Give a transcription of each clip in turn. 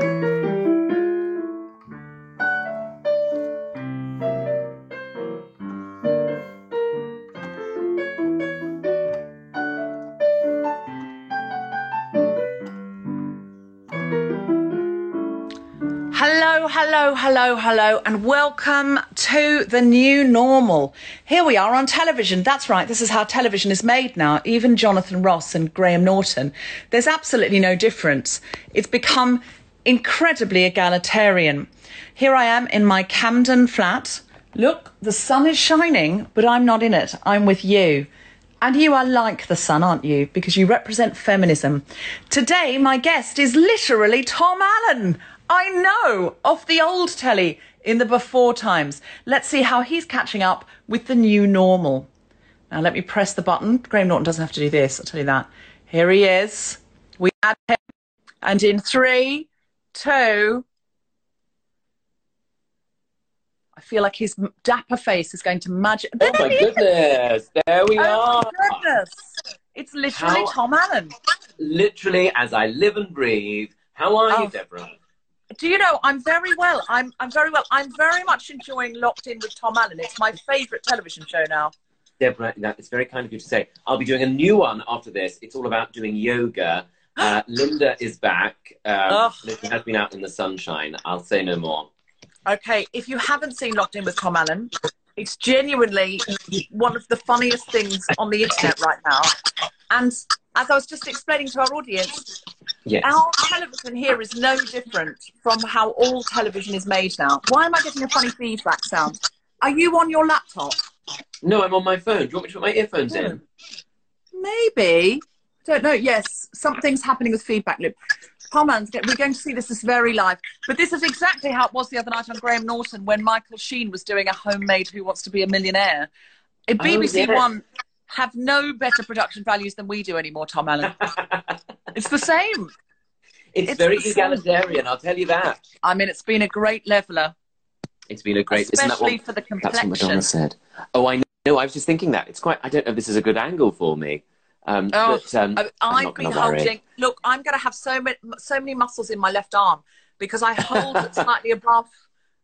Hello, hello, hello, hello, and welcome to the new normal. Here we are on television. That's right, this is how television is made now. Even Jonathan Ross and Graham Norton. There's absolutely no difference. It's become incredibly egalitarian. Here I am in my Camden flat. Look, the sun is shining, but I'm not in it. I'm with you. And you are like the sun, aren't you? Because you represent feminism. Today, my guest is literally Tom Allen. I know, off the old telly in the before times. Let's see how he's catching up with the new normal. Now, let me press the button. Graham Norton doesn't have to do this, I'll tell you that. Here he is. We add him. And in three, two, I feel like his dapper face is going to magic. Oh my goodness, there we Oh are. my goodness. It's literally How- Tom Allen. Literally, as I live and breathe. How are Oh. you, Deborah? Do you know? I'm very well. I'm I'm very well. I'm very much enjoying Locked In with Tom Allen. It's my favourite television show now. Deborah, that is very kind of you to say. I'll be doing a new one after this. It's all about doing yoga. Uh, Linda is back. Um. Linda has been out in the sunshine. I'll say no more. Okay, if you haven't seen Locked In with Tom Allen, it's genuinely one of the funniest things on the internet right now. And as I was just explaining to our audience, Yes. our television here is no different from how all television is made now. Why am I getting a funny feedback sound? Are you on your laptop? No, I'm on my phone. Do you want me to put my earphones in? Maybe. Don't know. Yes, something's happening with feedback loop. Tom we're going to see this is very live. But this is exactly how it was the other night on Graham Norton when Michael Sheen was doing a homemade Who Wants to Be a Millionaire. In Oh, BBC yes. One have no better production values than we do anymore, Tom Allen. it's the same. It's, It's very egalitarian, I'll tell you that. I mean, it's been a great leveler, It's been a great. isn't that especially what, for the complexion. that's what Madonna said. Oh, I know. I was just thinking that. It's quite. I don't know if this is a good angle for me. Um, Oh, but, um, I've been worry. holding. Look, I'm going to have so many, so many muscles in my left arm because I hold it slightly above,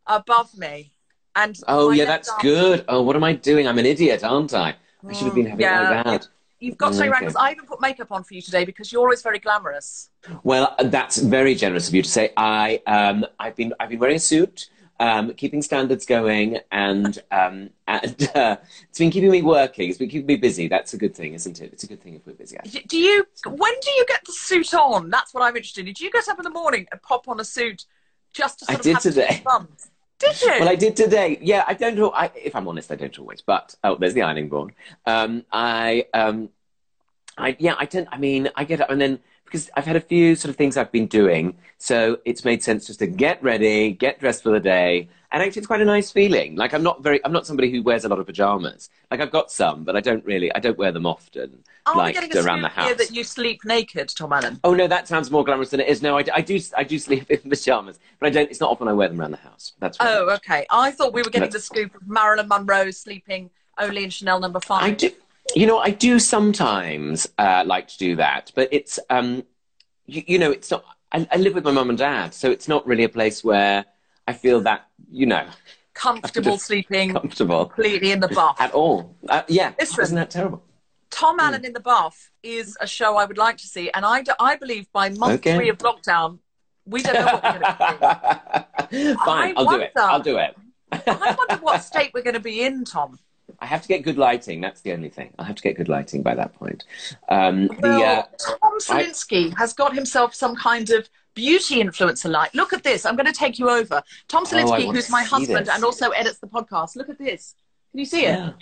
above me. And Oh, yeah, that's arm- good. Oh, what am I doing? I'm an idiot, aren't I? I should have been having yeah. it like that. You've got to say, Okay. Raggles, I even put makeup on for you today because you're always very glamorous. Well, that's very generous of you to say. I, um, I've been, I've been wearing a suit, um, keeping standards going, and, um, and uh, it's been keeping me working. It's been keeping me busy. That's a good thing, isn't it? It's a good thing if we're busy. I Do you? When do you get the suit on? That's what I'm interested in. Did you get up in the morning and pop on a suit just to I sort of did have today. Did you? Well, I did today. Yeah, I don't know. I, if I'm honest, I don't always. But oh, there's the ironing board. Um, I, um, I, yeah, I tend. I mean, I get up and then because I've had a few sort of things I've been doing, so it's made sense just to get ready, get dressed for the day, and actually, it's quite a nice feeling. Like I'm not very. I'm not somebody who wears a lot of pajamas. Like I've got some, but I don't really. I don't wear them often. Are like we around the house. that you sleep naked, Tom Allen? Oh no, that sounds more glamorous than it is. No, I, I do. I do sleep in pajamas, but I don't. It's not often I wear them around the house. That's right. Oh, okay. I thought we were getting the scoop of Marilyn Monroe sleeping only in Chanel number five. I do. You know, I do sometimes uh, like to do that, but it's um, you, you know, it's not. I, I live with my mum and dad, so it's not really a place where I feel that you know Comfortable sleeping comfortable completely in the bath. at all. Uh, yeah, Listen. isn't that terrible? Tom Allen in the Bath is a show I would like to see, and I, I believe by month Okay. three of lockdown, we don't know what we're going to be. Fine, I I'll do it. I'll do it. I wonder what state we're going to be in, Tom. I have to get good lighting. That's the only thing. I'll have to get good lighting by that point. Um, the, Well, uh, Tom Salinsky has got himself some kind of beauty influencer light. Look at this. I'm going to take you over. Tom Oh, Salinsky, who's my husband this. and also edits the podcast. Look at this. Can you see it?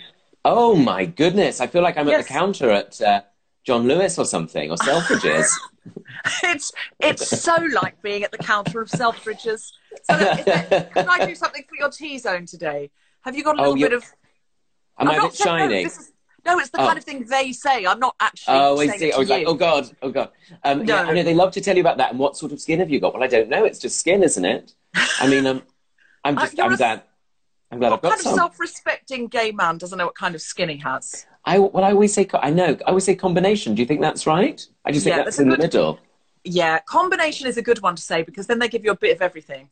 oh my goodness! I feel like I'm at the counter at uh, John Lewis or something, or Selfridges. It's it's so like being at the counter of Selfridges. So there- can I do something for your T zone today? Have you got a Oh, little you- bit of? Am I I'm a not bit saying- no, is- No, it's the Oh. kind of thing they say. I'm not actually. Oh, I see. I was like, oh god, oh god. Um, No. yeah, I know they love to tell you about that. And what sort of skin have you got? Well, I don't know. It's just skin, isn't it? I mean, um, I'm just, I'm a- glad. I'm glad I've got kind of self-respecting gay man doesn't know what kind of skin he has? I well, I always say, I know. I always say combination. Do you think that's right? I just think Yeah, that's a in the middle. Yeah, combination is a good one to say because then they give you a bit of everything.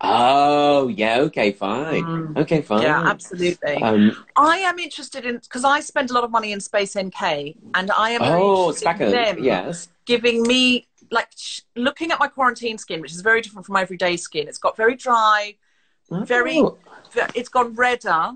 Oh, yeah. Okay, fine. Okay, fine. Mm. Yeah, absolutely. Um, I am interested in because I spend a lot of money in Space NK, and I am oh, interested in them Yes. giving me like sh- looking at my quarantine skin, which is very different from my everyday skin. It's got very dry, very, Oh. ve- it's gone redder,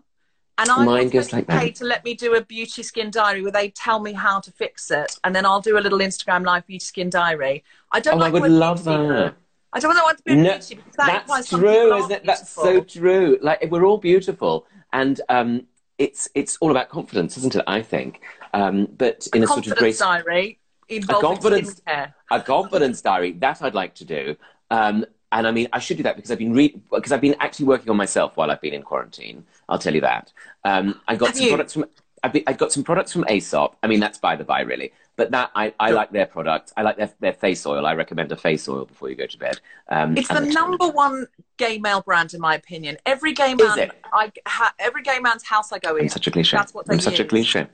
and I Mine goes like to pay that. to let me do a beauty skin diary where they tell me how to fix it, and then I'll do a little Instagram live beauty skin diary. I don't Oh, like I would love that. I don't want to be a No, that that's true, isn't it? That's so true. Like we're all beautiful, and um, it's it's all about confidence, isn't it? I think, um, but in a sort of grace, diary involving confidence- skincare. a confidence diary that I'd like to do. Um, and I mean, I should do that because I've been re- because I've been actually working on myself while I've been in quarantine. I'll tell you that. Um, I got Have some you? products from I've been, I got some products from Aesop. I mean, that's by the by, really. But that I, I like their product. I like their their face oil. I recommend a face oil before you go to bed. Um, It's the the- number one gay male brand, in my opinion. Every gay man. I ha, every gay man's house I go in. I'm such a cliche. That's what they I'm such a use. cliche.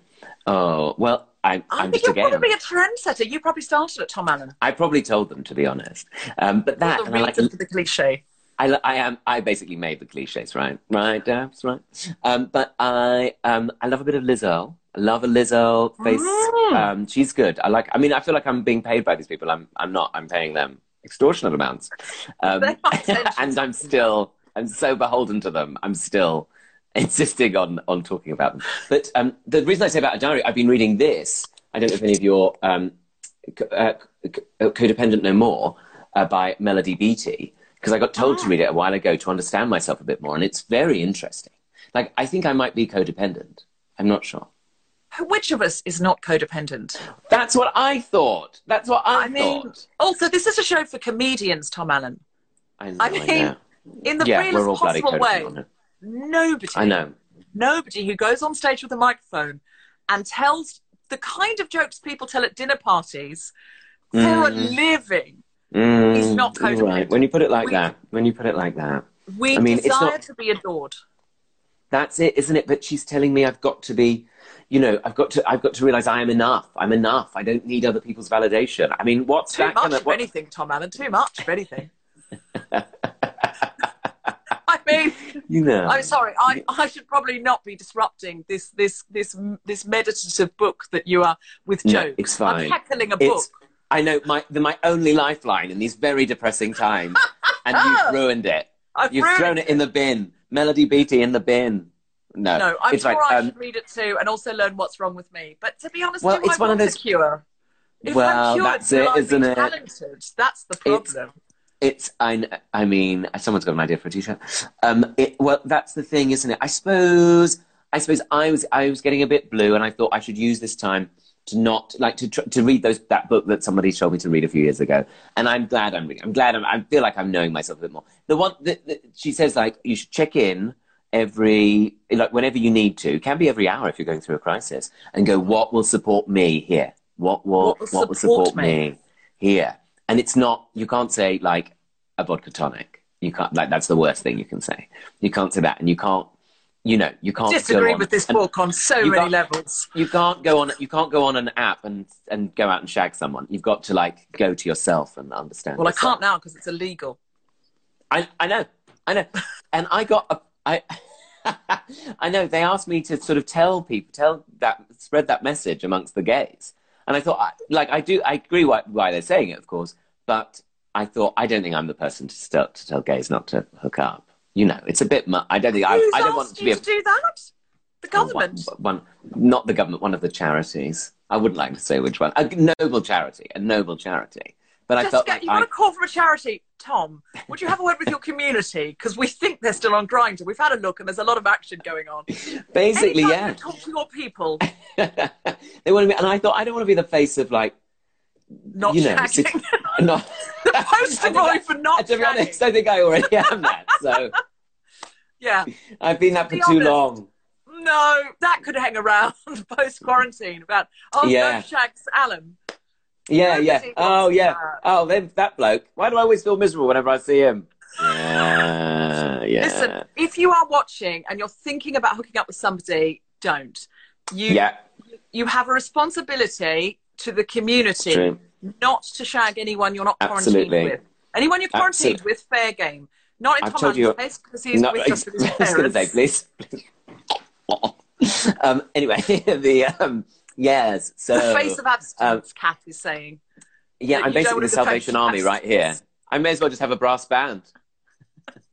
Oh well, I'm, I I'm think you're probably a trendsetter. You probably started at Tom Allen. I probably told them to be honest. Um, but that the and I like reason for the cliche. I, I am. I basically made the cliches, right? Right, Dabs, right. Um, but I, um, I love a bit of Lizzo. I love a Lizzo face. Mm. Um, she's good. I like. I mean, I feel like I'm being paid by these people. I'm. I'm not. I'm paying them extortionate amounts. Um, They are attention and I'm still. I'm so beholden to them. I'm still insisting on on talking about them. But um, the reason I say about a diary, I've been reading this. I don't know if any of your um, uh, uh, codependent no more uh, by Melody Beattie because I got told to read it a while ago to understand myself a bit more, and it's very interesting. Like I think I might be codependent. I'm not sure. Which of us is not codependent? That's what I thought. That's what I, I mean, thought. also, this is a show for comedians, Tom Allen. I know. I I mean, know. in the Yeah, realest we're all bloody possible way, nobody, I know. nobody who goes on stage with a microphone and tells the kind of jokes people tell at dinner parties for a Mm. living. Mm, It's not codependent. Right. When you put it like We- that, when you put it like that, We I mean, it's desire not- to be adored. that's it, isn't it? But she's telling me I've got to be, you know, I've got to, I've got to realize I am enough. I'm enough. I don't need other people's validation. I mean, what's Too that much kind of of? What, anything, Tom Allen. Too much of anything. I mean, you know. I'm sorry. I, I should probably not be disrupting this this this this meditative book that you are with No, jokes. it's fine. I'm heckling a book. It's, I know my the, my only lifeline in these very depressing times, and you've ruined it. I've You've ruined thrown it in the bin. Melody Beattie in the bin. No, No, I'm it's sure like, I um, should read it too, and also learn what's wrong with me. But to be honest, Well, it's I one of those- cure? If Well, cured, that's it, isn't it? Talented. That's the problem. It's I, I mean, someone's got an idea for a t-shirt. Um, it, well, that's the thing, isn't it? I suppose, I suppose I was, I was getting a bit blue, and I thought I should use this time to not like to tr- to read those that book that somebody told me to read a few years ago. And I'm glad I'm reading. I'm glad I'm, I feel like I'm knowing myself a bit more. The one that, that she says, like you should check in every like whenever you need to. It can be every hour if you're going through a crisis, and go, what will support me here? What will What will what will support support me? me here? And it's not. You can't say like a vodka tonic. You can't like that's the worst thing you can say. You can't say that, and you can't. You know, you can't Disagree with this book on so many levels. You can't go on. You can't go on an app and and go out and shag someone. You've got to like go to yourself and understand. Well, I can't now because it's illegal. I I know, I know, and I got a I. I know they asked me to sort of tell people, tell that, spread that message amongst the gays, and I thought, like, I do, I agree why, why they're saying it, of course, but I thought I don't think I'm the person to, tell to tell gays not to hook up. You know, it's a bit. Mu- I don't think I, Who's I don't want to you be a to do that? The oh, government. one, one, not the government, one of the charities. I wouldn't like to say which one. A noble charity, a noble charity. But I felt like you I, want a call from a charity. Tom, would you have a word with your community? Because we think they're still on Grindr. We've had a look and there's a lot of action going on. basically, Anytime yeah. you talk to your people, they wanted me, and I thought I don't want to be the face of like, not you know, shagging. not. the poster boy for not To be honest, I think I already am that. So Yeah. I've been that for too long. No, that could hang around post quarantine about, oh, Yeah. no shags Alan. Yeah, Nobody yeah. Oh, yeah. that. Oh, then that bloke. Why do I always feel miserable whenever I see him? Yeah, yeah. Listen, if you are watching and you're thinking about hooking up with somebody, don't. You, yeah, you have a responsibility to the community not to shag anyone you're not Absolutely. quarantined with. Anyone you're quarantined Absolutely. with, fair game. Not in I've Tom you- Allen's because he's No, with us with his to say, please. please. um, anyway, the um, yes. So The face of abstinence, Kath is saying. yeah, I'm basically the Salvation Army right here. I may as well just have a brass band.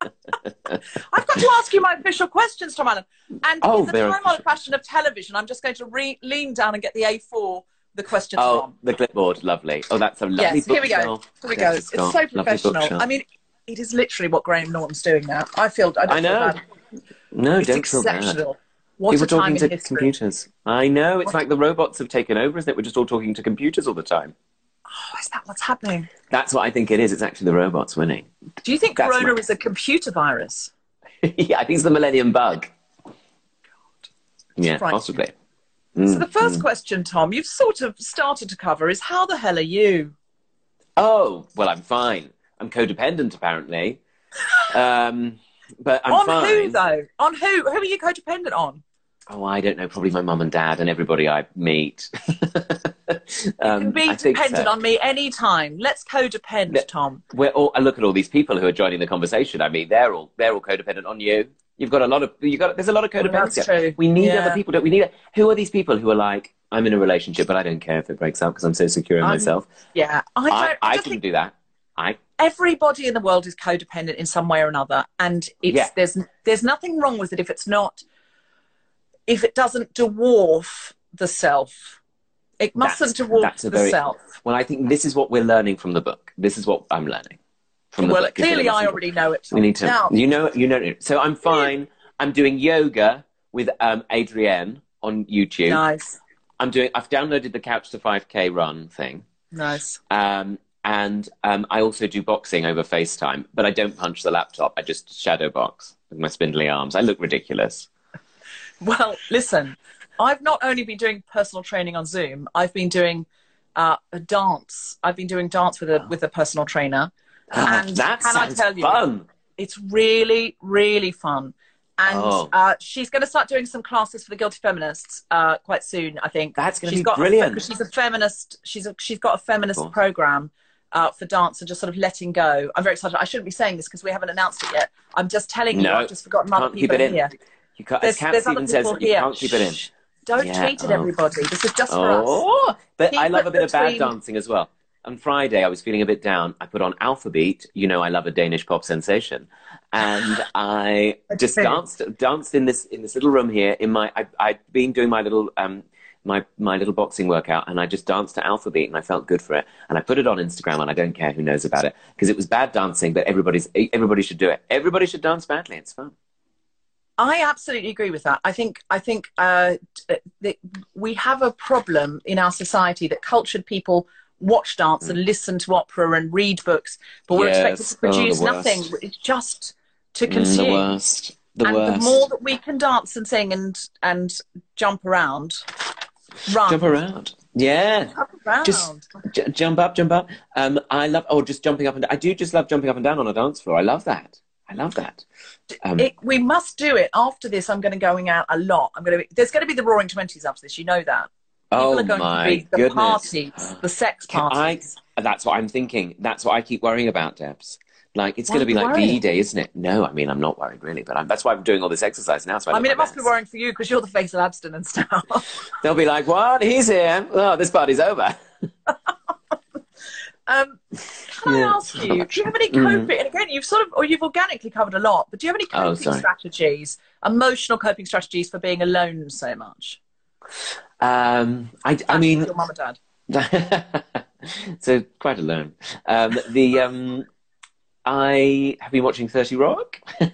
I've got to ask you my official questions, Tom Allen. And Oh, in the very time on official. fashion of television, I'm just going to re- lean down and get the A4, the questions Oh, from. the clipboard, lovely. Oh, that's a lovely Yes, here we go. Here we go. It's, so professional. I mean, it is literally what Graham Norton's doing now. I feel I, don't I know. Feel. No, It's don't feel bad. exceptional. What People talking in to history. computers. I know. It's What- like the robots have taken over, isn't it? We're just all talking to computers all the time. Oh, is that what's happening? That's what I think it is. It's actually the robots winning. Do you think That's Corona my- is a computer virus? yeah, I think it's the Millennium Bug. Yeah, Right. possibly. So Mm, the first question, Tom, you've sort of started to cover is how the hell are you? Oh, well, I'm fine. I'm codependent, apparently. Um, but I'm on fine. who though? On who? Who are you codependent on? Oh, I don't know. Probably my mum and dad and everybody I meet. You um, can be I dependent so. on me anytime. Let's codepend, Tom. We're all, I look at all these people who are joining the conversation. I mean, they're all they're all codependent on you. You've got a lot of you got. There's a lot of Well, codependency. true. We need Yeah. other people. Don't we need? Who are these people who are like, I'm in a relationship, but I don't care if it breaks up because I'm so secure in I'm- myself. Yeah, I don't. I, I, I can think do that. I everybody in the world is codependent in some way or another, and it's Yeah. there's there's nothing wrong with it if it's not if it doesn't dwarf the self. It mustn't That's- dwarf that's the very- self. well, I think this is what we're learning from the book. This is what I'm learning from the book. clearly I already know it. We need to. Now, You know. You know. So I'm fine. I'm doing yoga with um, Adriene on YouTube. nice, I'm doing. I've downloaded the Couch to 5K run thing. nice. Um, and um, I also do boxing over FaceTime, but I don't punch the laptop. I just shadow box with my spindly arms. I look ridiculous. Well, listen, I've not only been doing personal training on Zoom, I've been doing uh, a dance. I've been doing dance with a with a personal trainer, and that can I sounds tell you, fun. it's really really fun. And Oh. uh, she's going to start doing some classes for the guilty feminists uh, quite soon. I think That's gonna be got brilliant. she's a feminist. She's a, she's got a feminist program. Uh, for dance and just sort of letting go. I'm very excited. I shouldn't be saying this because we haven't announced it yet. I'm just telling you. I've just forgotten other can't keep people it in. here. You can't, There's, Cat there's other Stevens says, people you here. can't keep it in. Shh. Don't Yeah, tweet it, oh. everybody. This is just for us. Oh, but I love a bit of bad dancing as well. On Friday, I was feeling a bit down. I put on Alphabeat. You know, I love a Danish pop sensation, and I just danced danced in this in this little room here. In my, I, I'd been doing my little um my my little boxing workout, and I just danced to Alphabeat, and I felt good for it. And I put it on Instagram, and I don't care who knows about it because it was bad dancing, but everybody's everybody should do it. Everybody should dance badly. It's fun. I absolutely agree with that. I think I think uh, that we have a problem in our society that cultured people watch dance and listen to opera and read books, but we're Yes. expected to Oh, produce worst. nothing. It's just to Mm, the consume. worst. The and worst. the more that we can dance and sing and and jump around, run, Jump around. Yeah. jump around. Just j- jump up, jump up. Um, I love, oh, just jumping up and down. I do just love jumping up and down on a dance floor. I love that. I love that. Um, it, we must do it after this. I'm going to going out a lot. I'm going to. Be, there's going to be the Roaring Twenties after this. You know that. People oh are going my to be the goodness. parties, the sex Can I, parties. that's what I'm thinking. That's what I keep worrying about, Debs. Like it's going to be like? VE day, isn't it? No, I mean I'm not worried really, but I'm, that's why I'm doing all this exercise now. So I, I mean, it must be worrying for you because you're the face of abstinence now. They'll be like, "What? He's here? Oh, this party's over." Um, can I ask you, do you have any Mm. coping? And again, you've sort of, or you've organically covered a lot, but do you have any Oh, coping sorry. strategies, emotional coping strategies for being alone so much? Um, I, I mean, your mum and dad. so quite alone. Um, the um, I have been watching Thirty Rock, and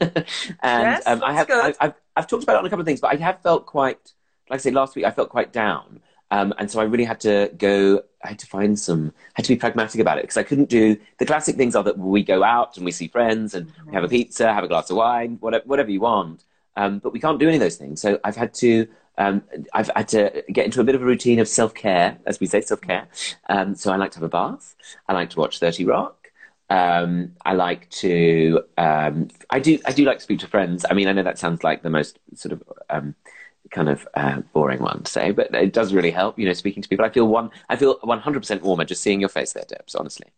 Yes, um, I have. I, I've I've talked about it on a couple of things, but I have felt quite like I said last week. I felt quite down, um, and so I really had to go. I had to find some. had to be pragmatic about it because I couldn't do the classic things. Are that we go out and we see friends and we have a pizza, have a glass of wine, whatever, whatever you want. Um, but we can't do any of those things. So I've had to. Um, I've had to get into a bit of a routine of self care, as we say, self care. Um, so I like to have a bath. I like to watch Thirty Rock. Um, I like to. Um, I do. I do like to speak to friends. I mean, I know that sounds like the most sort of um, kind of uh, boring one to say, but it does really help. You know, speaking to people. I feel one. I feel one hundred percent warmer just seeing your face there, Debs. Honestly.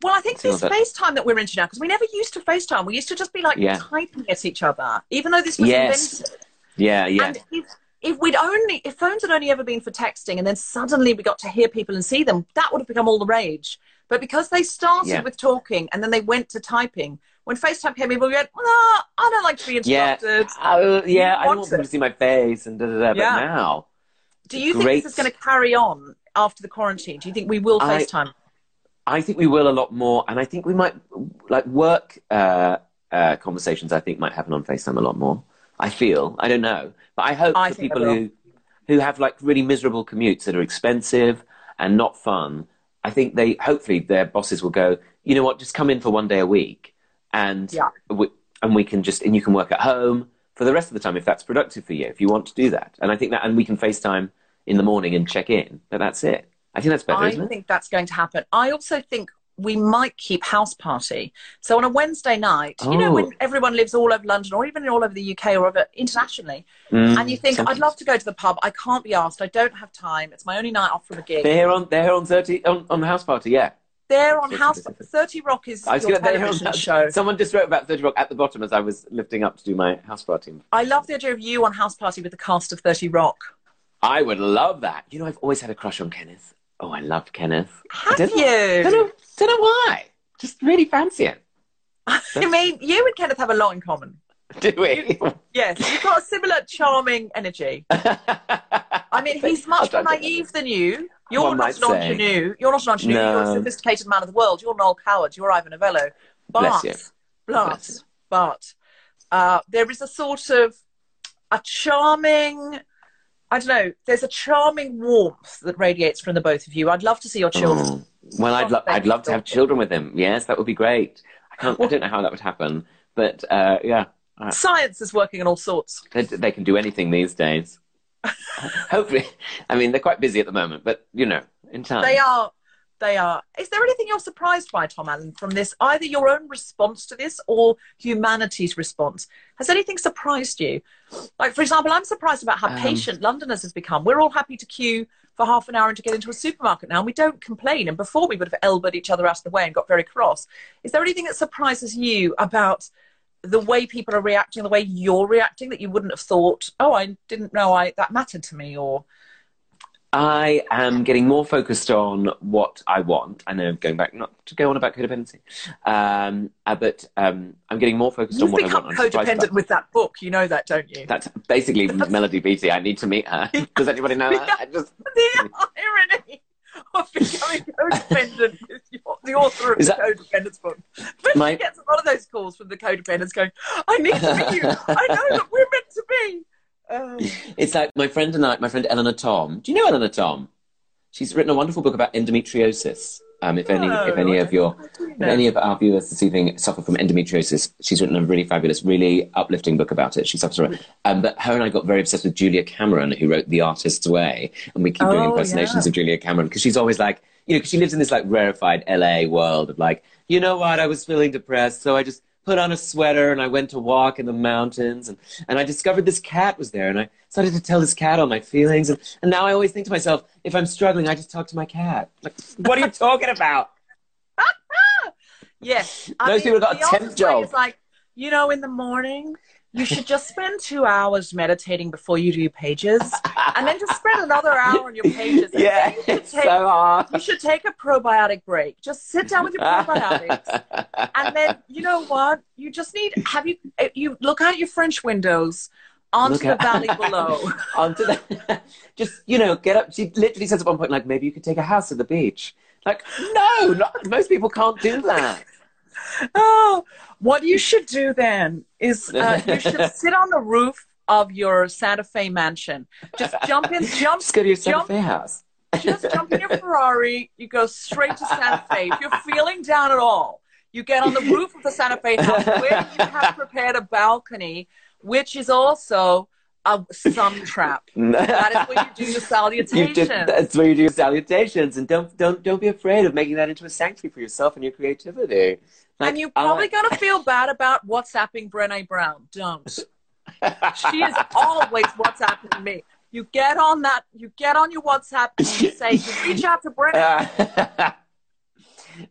Well, I think this FaceTime that we're into now, because we never used to FaceTime. We used to just be like Yeah. typing at each other, even though this was Yes. invented. Yeah. Yeah. And if, if we'd only, if phones had only ever been for texting and then suddenly we got to hear people and see them, that would have become all the rage. But because they started Yeah. with talking and then they went to typing, when FaceTime came in, we went, no, I don't like to be yeah. interrupted. Uh, yeah. I want want them to see my face and da da da. But Yeah. now. Do you Great. think this is going to carry on after the quarantine? Do you think we will FaceTime? I think we will a lot more, and I think we might like work uh, uh, conversations. I think might happen on Facetime a lot more. I feel. I don't know, but I hope I for people who who have like really miserable commutes that are expensive and not fun. I think they hopefully their bosses will go. You know what? Just come in for one day a week, and Yeah. we, and we can just and you can work at home for the rest of the time if that's productive for you. If you want to do that, and I think that and we can Facetime in the morning and check in. But that's it. I think that's better, I isn't it? think that's going to happen. I also think we might keep house party. So on a Wednesday night, you know, Oh. when everyone lives all over London or even all over the UK or over internationally, Mm, and you think, I'd love to go to the pub. I can't be asked. I don't have time. It's my only night off from a gig. They're here on they're here on thirty on, on the house party, yeah. They're on House Pacific. 30 Rock is I was your gonna on television that- show. Someone just wrote about Thirty Rock at the bottom as I was lifting up to do my house party. I love the idea of you on House Party with the cast of 30 Rock. I would love that. You know, I've always had a crush on Kenneth. Oh, I love Kenneth. I Have don't know- you? Don't know, don't know why. Just really fancy it. I mean, you and Kenneth have a lot in common. Do we? Yes, you've got a similar charming energy. I mean, he's much more naive than you. You're One not an say. ingenue. You're not an ingenue. You're a sophisticated man of the world. You're Noel Coward. You're Ivan Novello. But, Bless you. but, Bless you. but, uh, there is a sort of a charming. I don't know. There's a charming warmth that radiates from the both of you. I'd love to see your children. Oh. Well, I'd, lo- I'd love to have children with him. Yes, that would be great. I can't. I don't know how that would happen, but uh, yeah, uh, Science is working on all sorts. they, they can do anything these days. Hopefully, I mean they're quite busy at the moment, but you know, in time. They are. They are. Is there anything you're surprised by, Tom Allen, from this? Either your own response to this or humanity's response. Has anything surprised you? Like, for example, I'm surprised about how Um, patient Londoners has become. We're all happy to queue for half an hour and to get into a supermarket now, and we don't complain. And before, we would have elbowed each other out of the way and got very cross. Is there anything that surprises you about the way people are reacting, the way you're reacting, that you wouldn't have thought, oh, I didn't know I that mattered to me, or I am getting more focused on what I want. I know going back, not to go on about codependency, um, uh, but um, I'm getting more focused you've on what I want. I'm surprised codependent with that book. You know that, don't you? That's basically Melody Beattie. I need to meet her. Does anybody know that? I just, the irony of becoming codependent with your, the author of Is the that- codependence book. But My- she gets a lot of those calls from the codependents going, I need to meet you. I know that we're meant to be. Um, it's like my friend and I, my friend Eleanor Tom. Do you know Eleanor Tom? She's written a wonderful book about endometriosis. Um, if any, Oh, if any of your, don't- I do if any of our viewers this evening suffer from endometriosis, she's written a really fabulous, really uplifting book about it. She suffers from it. Um, but her and I got very obsessed with Julia Cameron, who wrote The Artist's Way, and we keep doing Oh, impersonations yeah. of Julia Cameron because she's always like, you know, because she lives in this like rarefied LA world of like, you know what, I was feeling depressed, so I just put on a sweater and I went to walk in the mountains and, and I discovered this cat was there and I started to tell this cat all my feelings and, and now I always think to myself, if I'm struggling, I just talk to my cat. Like, what are you talking about? Yes. Most people got a temp job. is like, you know, in the morning, you should just spend two hours meditating before you do your pages, and then just spend another hour on your pages. Yeah, you take- so hard. You should take a probiotic break. Just sit down with your probiotics, and then you know what? You just need. Have you? You look out your French windows onto Look the at- valley below. onto the just you know get up she literally says at one point like maybe you could take a house at the beach like no not, most people can't do that Oh, what you should do then is uh, you should sit on the roof of your Santa Fe mansion. Just jump in, jump, just go to your Santa jump, Fe house just jump in your Ferrari. You go straight to Santa Fe. If you're feeling down at all, you get on the roof of the Santa Fe house where you have prepared a balcony, which is also a sun trap. That is where you do your You salutations. did, that's where you do your salutations and don't don't don't be afraid of making that into a sanctuary for yourself and your creativity Like, and you're probably I- going to feel bad about WhatsApping Brené Brown. Don't. she is always WhatsApping me. You get on that, you get on your WhatsApp and you say, you reach out to Brené.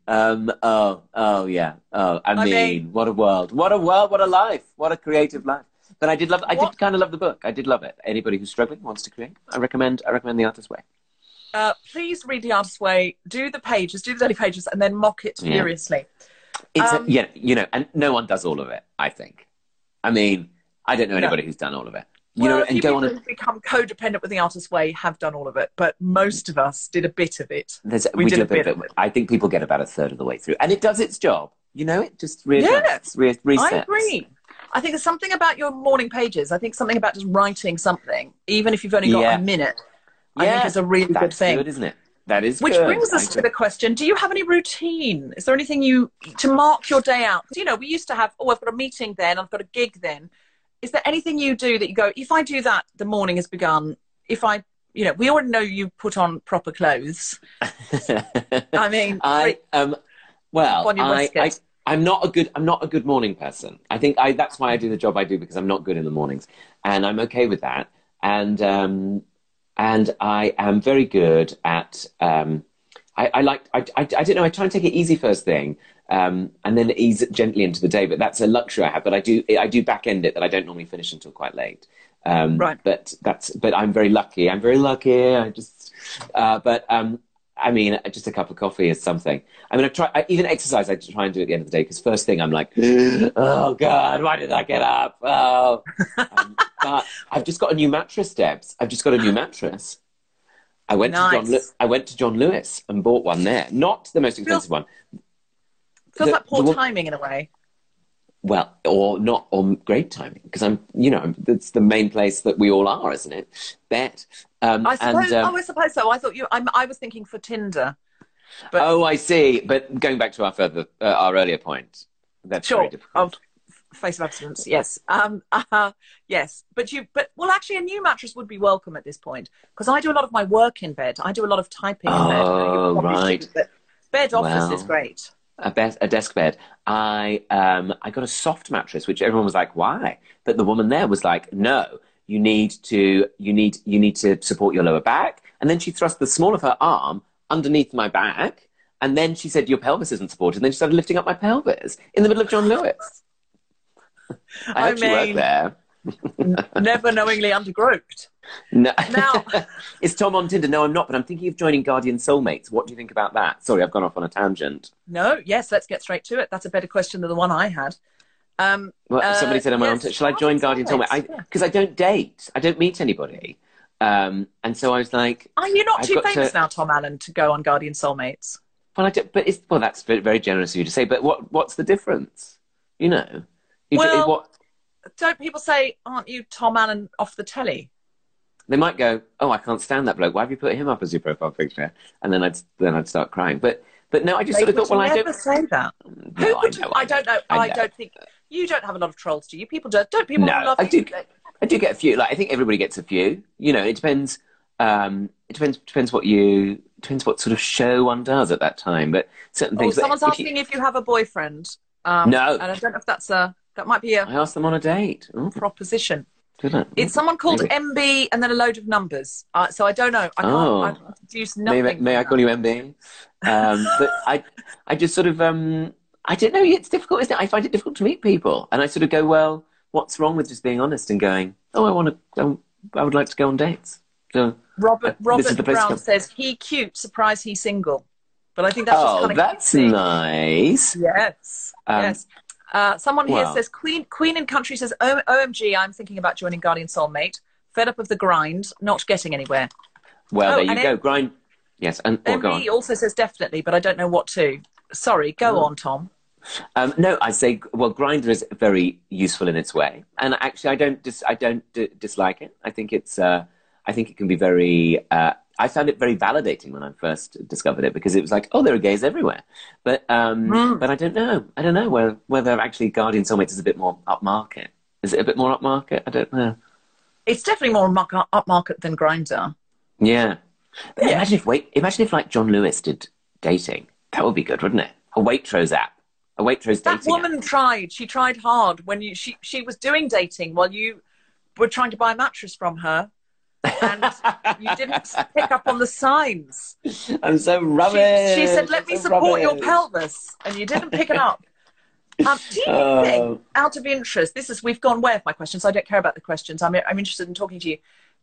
um oh oh yeah oh I, I mean, mean- what a world what a world what a life what a creative life but I did love I What- did kind of love the book I did love it anybody who's struggling wants to create I recommend I recommend the artist's way Uh, please read The Artist's Way, do the pages, do the daily pages, and then mock it Yeah. It's Um, a, yeah, you know, and no one does all of it. I think. I mean, I don't know No. anybody who's done all of it. You well, know, and go on. A, who've become codependent with The Artist's Way have done all of it, but most of us did a bit of it. there's, we we, did do a bit bit of it. I think people get about a third of the way through, and it does its job. You know, it just readjusts, Yes, re- resets. I agree. I think there's something about your morning pages. I think something about just writing something, even if you've only got Yeah. a minute. I Yeah, think is a really good That's thing. good, isn't it? That is Which good. brings us to the question: Do you have any routine? Is there anything you to mark your day out? 'Cause, you know, we used to have. Oh, I've got a meeting then. I've got a gig then. Is there anything you do that you go? If I do that, the morning has begun. If I, you know, we already know you put on proper clothes. I mean, I um well I, I, I'm not a good I'm not a good morning person. I think I that's why I do the job I do because I'm not good in the mornings. And I'm okay with that. And um and I am very good at um I, I like I, I, I don't know I try and take it easy first thing um, and then ease it gently into the day but that's a luxury I have. But I do I do back end it that I don't normally finish until quite late. Um, Right. but that's but I'm very lucky. I'm very lucky. I just uh, but um, I mean just a cup of coffee is something I mean I try I, even exercise I try and do at the end of the day because first thing I'm like oh god why did I get up oh um, but I've just got a new mattress Debs I've just got a new mattress I went to John. Nice. I went to John Lewis and bought one there. Not the most expensive one. feels the- like poor the timing in a way. Well, or not on great timing because I'm, you know, that's the main place that we all are, isn't it? Bet. Um, I suppose. and, um, oh, I suppose so. I thought you. I'm, I was thinking for Tinder. but- oh, I see. But going back to our further, uh, our earlier point, that's very Sure. difficult. Of face of abstinence. Yes. Um. Uh, yes. But you. But well, actually, a new mattress would be welcome at this point because I do a lot of my work in bed. I do a lot of typing in bed. Know Oh, right. but Bed office is great. A, bed, a desk bed. I um, I got a soft mattress, which everyone was like, "Why?" But the woman there was like, "No, you need to you need you need to support your lower back." And then she thrust the small of her arm underneath my back, and then she said, "Your pelvis isn't supported." And then she started lifting up my pelvis in the middle of John Lewis. I I hope she worked there. Never knowingly undergroped. No. Now- is Tom on Tinder? No, I'm not. But I'm thinking of joining Guardian Soulmates. What do you think about that? Sorry, I've gone off on a tangent. No. Yes. Let's get straight to it. That's a better question than the one I had. Um. Well, Uh, somebody said, "Am I on yes, Tinder? Shall I join Guardian Guardian Soulmate?" Soulmates, yeah. Because I, don't date. I don't meet anybody. Um, and so I was like, Are you not I've too famous to- now, Tom Allen, to go on Guardian Soulmates? "Well, I don't, but it's well, that's very, generous of you to say. But what what's the difference? You know, Well- what Don't people say, "Aren't you Tom Allen off the telly"? they might go, "Oh, I can't stand that bloke. Why have you put him up as your profile picture?" And then I'd then I'd start crying. But but no, I just They sort of thought, well, I don't. say that. No, Who I would? know, I, don't know. I I, don't think you don't have a lot of trolls, do you? People do. Don't people No, love I you? do. I do get a few. Like I think everybody gets a few. You know, it depends. Um, it depends depends what you depends what sort of show one does at that time. But certain Oh, things. someone's if asking you- if you have a boyfriend. Um, No. and I don't know if that's a that might be a I asked them on a date. Oh, proposition. did I? It's someone called Maybe. MB and then a load of numbers. Uh, so I don't know. I can't. Oh. I nothing. May, may I call you MB? Um, but I, I just sort of, um, I don't know. It's difficult, isn't it? I find it difficult to meet people, and I sort of go, well, what's wrong with just being honest and going, oh, I want to, I would like to go on dates. So Robert uh, Robert Brown says he cute, surprise he single. But I think that's just oh, kind of that's nice. Yes. Um, yes. Uh, someone here well- says Queen Queen in Country says "O- OMG, I'm thinking about joining Guardian Soulmate. Fed up of the grind, not getting anywhere. Well, Oh, there you go. it- Grind. Yes, and well, go on. MB also says definitely, but I don't know what to. Sorry, go Oh. on, Tom. Um, no, I say well, Grindr is very useful in its way, and actually, I don't dis- I don't d- dislike it. I think it's uh, I think it can be very. Uh, I found it very validating when I first discovered it because it was like, oh, there are gays everywhere. But um, Mm. but I don't know. I don't know whether whether actually Guardian Soulmates is a bit more upmarket. Is it a bit more upmarket? I don't know. It's definitely more upmarket than Grindr. Yeah. But Yeah. imagine if wait, imagine if like John Lewis did dating. That would be good, wouldn't it? A Waitrose app, a Waitrose That dating. That woman tried. She tried hard when you she she was doing dating while you were trying to buy a mattress from her, and you didn't pick up on the signs. I'm so She, rubbish. she said, "Let I'm me so support your pelvis," and you didn't pick it up. Um, do you Oh. think, out of interest, this is we've gone way off my questions. I don't care about the questions. I'm I'm interested in talking to you.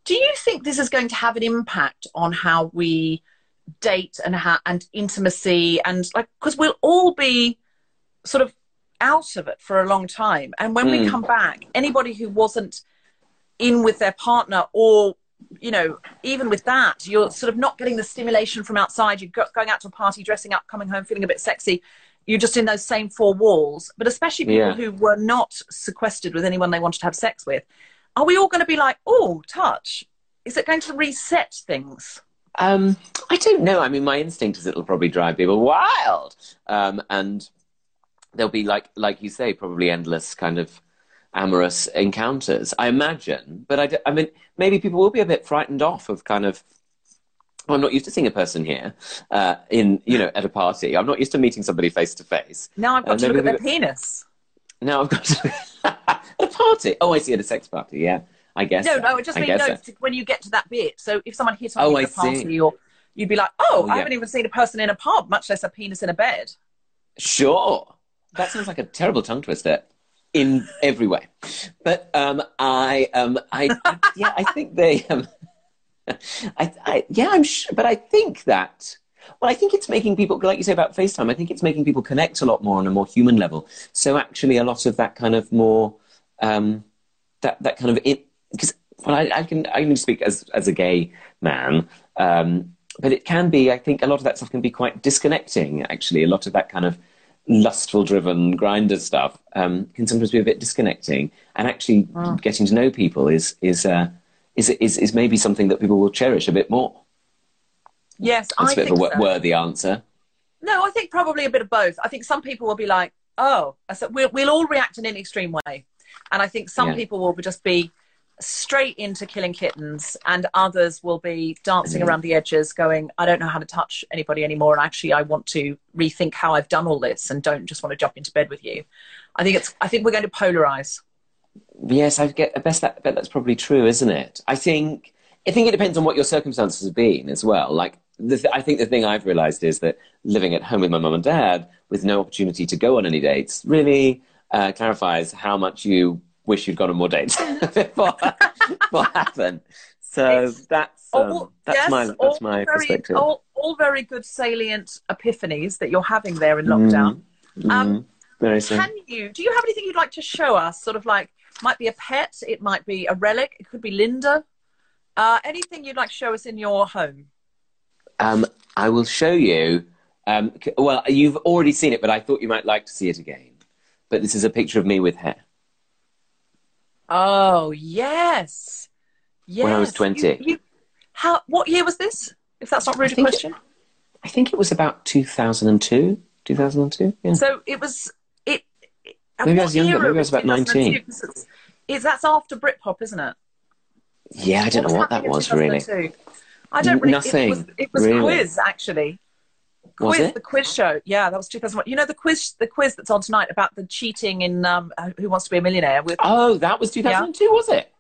Do you think this is going to have an impact on how we date and how and intimacy and like because we'll all be sort of out of it for a long time, and when we Mm. come back, anybody who wasn't in with their partner or you know even with that you're sort of not getting the stimulation from outside. You're going out to a party dressing up coming home feeling a bit sexy. You're just in those same four walls. But especially people Yeah. who were not sequestered with anyone they wanted to have sex with are we all going to be like oh touch. Is it going to reset things? Um, I don't know. I mean, my instinct is it'll probably drive people wild, um, and there'll be like, like you say, probably endless kind of amorous encounters. I imagine, but I, I mean, maybe people will be a bit frightened off of kind of. Well, I'm not used to seeing a person here uh, in, you know, at a party. I'm not used to meeting somebody face to face. now i've got Uh, to look at their penis Now I've got to at a party. Oh, I see, at a sex party. Yeah, I guess. no so. no it just I means no so. when you get to that bit so if someone hit on Oh, you at a party see. or you'd be like oh, Oh, i yeah. haven't even seen a person in a pub much less a penis in a bed Sure. That sounds like a terrible tongue twister in every way. But um, I, um, I, yeah, I think they, um, I, I, yeah, I'm sure, but I think that, well, I think it's making people, like you say about FaceTime, I think it's making people connect a lot more on a more human level. So actually, a lot of that kind of more, um, that that kind of it, because well, I, I can I can speak as as a gay man, um, but it can be. I think a lot of that stuff can be quite disconnecting. Actually, a lot of that kind of lustful driven Grindr stuff um, can sometimes be a bit disconnecting. And actually, getting to know people is is, uh, is is is maybe something that people will cherish a bit more. yes That's i a bit think of a so. worthy answer. No, I think probably a bit of both. I think some people will be like, "Oh," I said, "We'll we'll all react in an extreme way," and I think some Yeah. people will just be straight into killing kittens, and others will be dancing Mm. around the edges, going, "I don't know how to touch anybody anymore," and actually, I want to rethink how I've done all this, and don't just want to jump into bed with you. I think it's. I think we're going to polarize. Yes, I get. I bet that. I bet that's probably true, isn't it? I think. I think it depends on what your circumstances have been as well. Like, the th- I think the thing I've realised is that living at home with my mum and dad, with no opportunity to go on any dates, really uh, clarifies how much you wish you'd gone on more dates before what happened. So It's that's um, All- that's yes, my that's my very, perspective. All, all very good salient epiphanies that you're having there in lockdown. Um, Mm, very so. Can you? Do you have anything you'd like to show us? Sort of like might be a pet, it might be a relic, it could be Linda. Uh, anything you'd like to show us in your home? Um, I will show you. Um, well, you've already seen it, but I thought you might like to see it again. But this is a picture of me with hair. Oh yes, yes. When I was 20. You, you, how? What year was this? If that's not rude a think it- question. I think it was about 2002. 2002? Yeah. So it was. It. Maybe I was younger, maybe I was about 2002? 19. 'Cause it's- Is that's after Britpop, isn't it? yeah, I don't know what that was really. I don't really. Nothing, It was, it was really. quiz actually. Was quiz, it? the quiz show. Yeah, that was 2001. You know the quiz, the quiz that's on tonight about the cheating in um, Who Wants to Be a Millionaire with Oh, that was 2002, was it?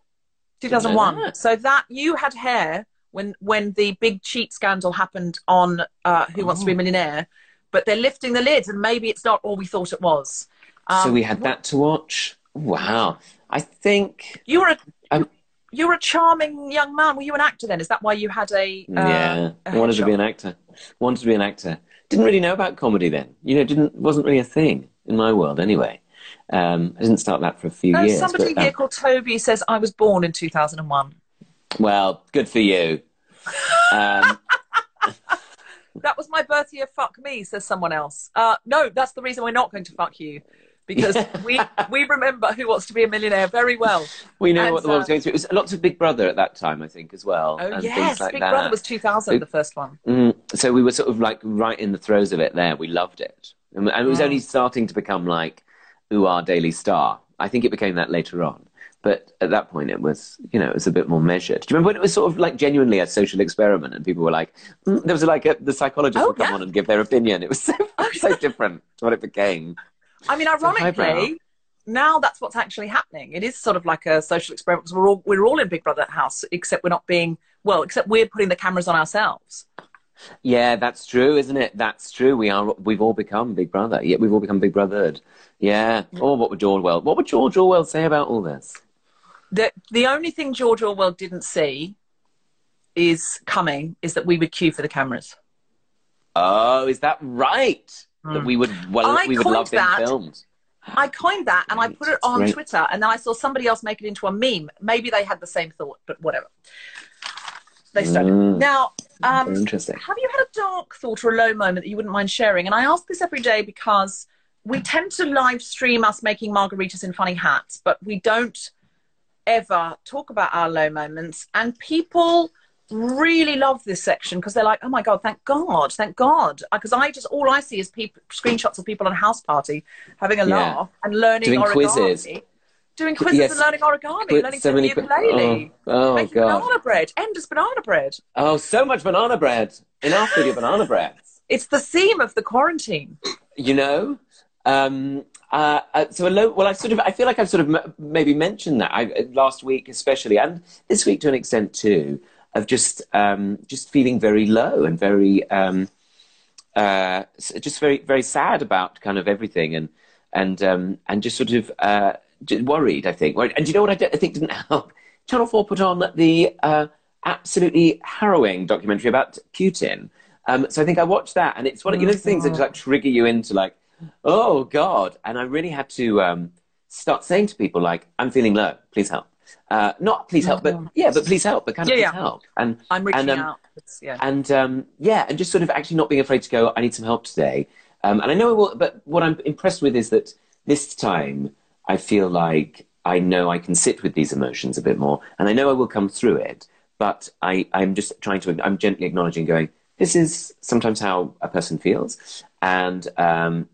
2001. that. So that you had hair when when the big cheat scandal happened on uh, Who Wants to Be a Oh. Millionaire, but they're lifting the lids, and maybe it's not all we thought it was. so Um, we had that to watch. Wow. I think. You were a Um, you were a charming young man. Were you an actor then? Is that why you had a? Uh, yeah, I wanted to be an actor. Wanted to be an actor. Didn't really know about comedy then. You know, didn't wasn't really a thing in my world anyway. Um, I didn't start that for a few No, years. somebody but, um, here called Toby says I was born in 2001. well, good for you. Um, That was my birth year. Fuck me, says someone else. Uh, no, that's the reason we're not going to fuck you, because we we remember Who Wants to Be a Millionaire very well. we know And, what the world was uh, going through. It was lots of Big Brother at that time, I think, as well. Oh and yes, things like Big that. Brother was 2000, the first one. Mm, so we were sort of like right in the throes of it there. We loved it. And, and it was Mm. only starting to become like, ooh, our Daily Star. I think it became that later on. But at that point, it was, you know, it was a bit more measured. Do you remember when it was sort of like genuinely a social experiment and people were like, mm, there was like a, the psychologist Oh, would come yeah. on and give their opinion. It was so, so different to what it became. I mean, ironically, now that's what's actually happening. It is sort of like a social experiment because we're all we're all in Big Brother house, except we're not being well, except we're putting the cameras on ourselves. Yeah, that's true, isn't it? That's true. We are. We've all become Big Brother. Yeah, we've all become Big Brothered. Yeah. Or what would George Orwell? What would George Orwell say about all this? The the only thing George Orwell didn't see is coming is that we would queue for the cameras. Oh, is that right? That we would well, Hmm. I we would coined love that. filmed. I coined that and I put it on Great. Twitter, and then I saw somebody else make it into a meme. Maybe they had the same thought, but whatever. They started. Mm. Now, um, interesting. have you had a dark thought or a low moment that you wouldn't mind sharing? And I ask this every day because we tend to live stream us making margaritas in funny hats, but we don't ever talk about our low moments. And people really love this section because they're like, "Oh my god, thank God, thank God!" Because I just all I see is people screenshots of people on a house party having a Yeah. laugh and learning Doing origami. quizzes. Doing quizzes Yes. and learning origami, Qu- learning so to play many ukulele, Oh, oh making god. banana bread, Ender's banana bread. Oh, so much banana bread. Enough with your banana bread. It's the theme of the quarantine. You know. Um, uh, uh, so a low, well, I sort of I feel like I've sort of m- maybe mentioned that I, last week, especially, and this week to an extent too, of just um, just feeling very low and very um, uh, just very very sad about kind of everything and and um, and just sort of uh, worried. I think. Worried. And do you know what I, d- I think didn't help? Channel Four put on the uh, absolutely harrowing documentary about Putin. Um, so I think I watched that, and it's one of you know the things that just like trigger you into like, oh god. And I really had to um, start saying to people like, I'm feeling low. Please help. Uh, not please help, but yeah, but please help. But kind of Yeah, please yeah. help. And I'm reaching and, um, out. Yeah. and um, yeah, and just sort of actually not being afraid to go. I need some help today. Um, and I know I will, but what I'm impressed with is that this time I feel like I know I can sit with these emotions a bit more, and I know I will come through it. But I, I'm just trying to. I'm gently acknowledging, going, this is sometimes how a person feels, and um,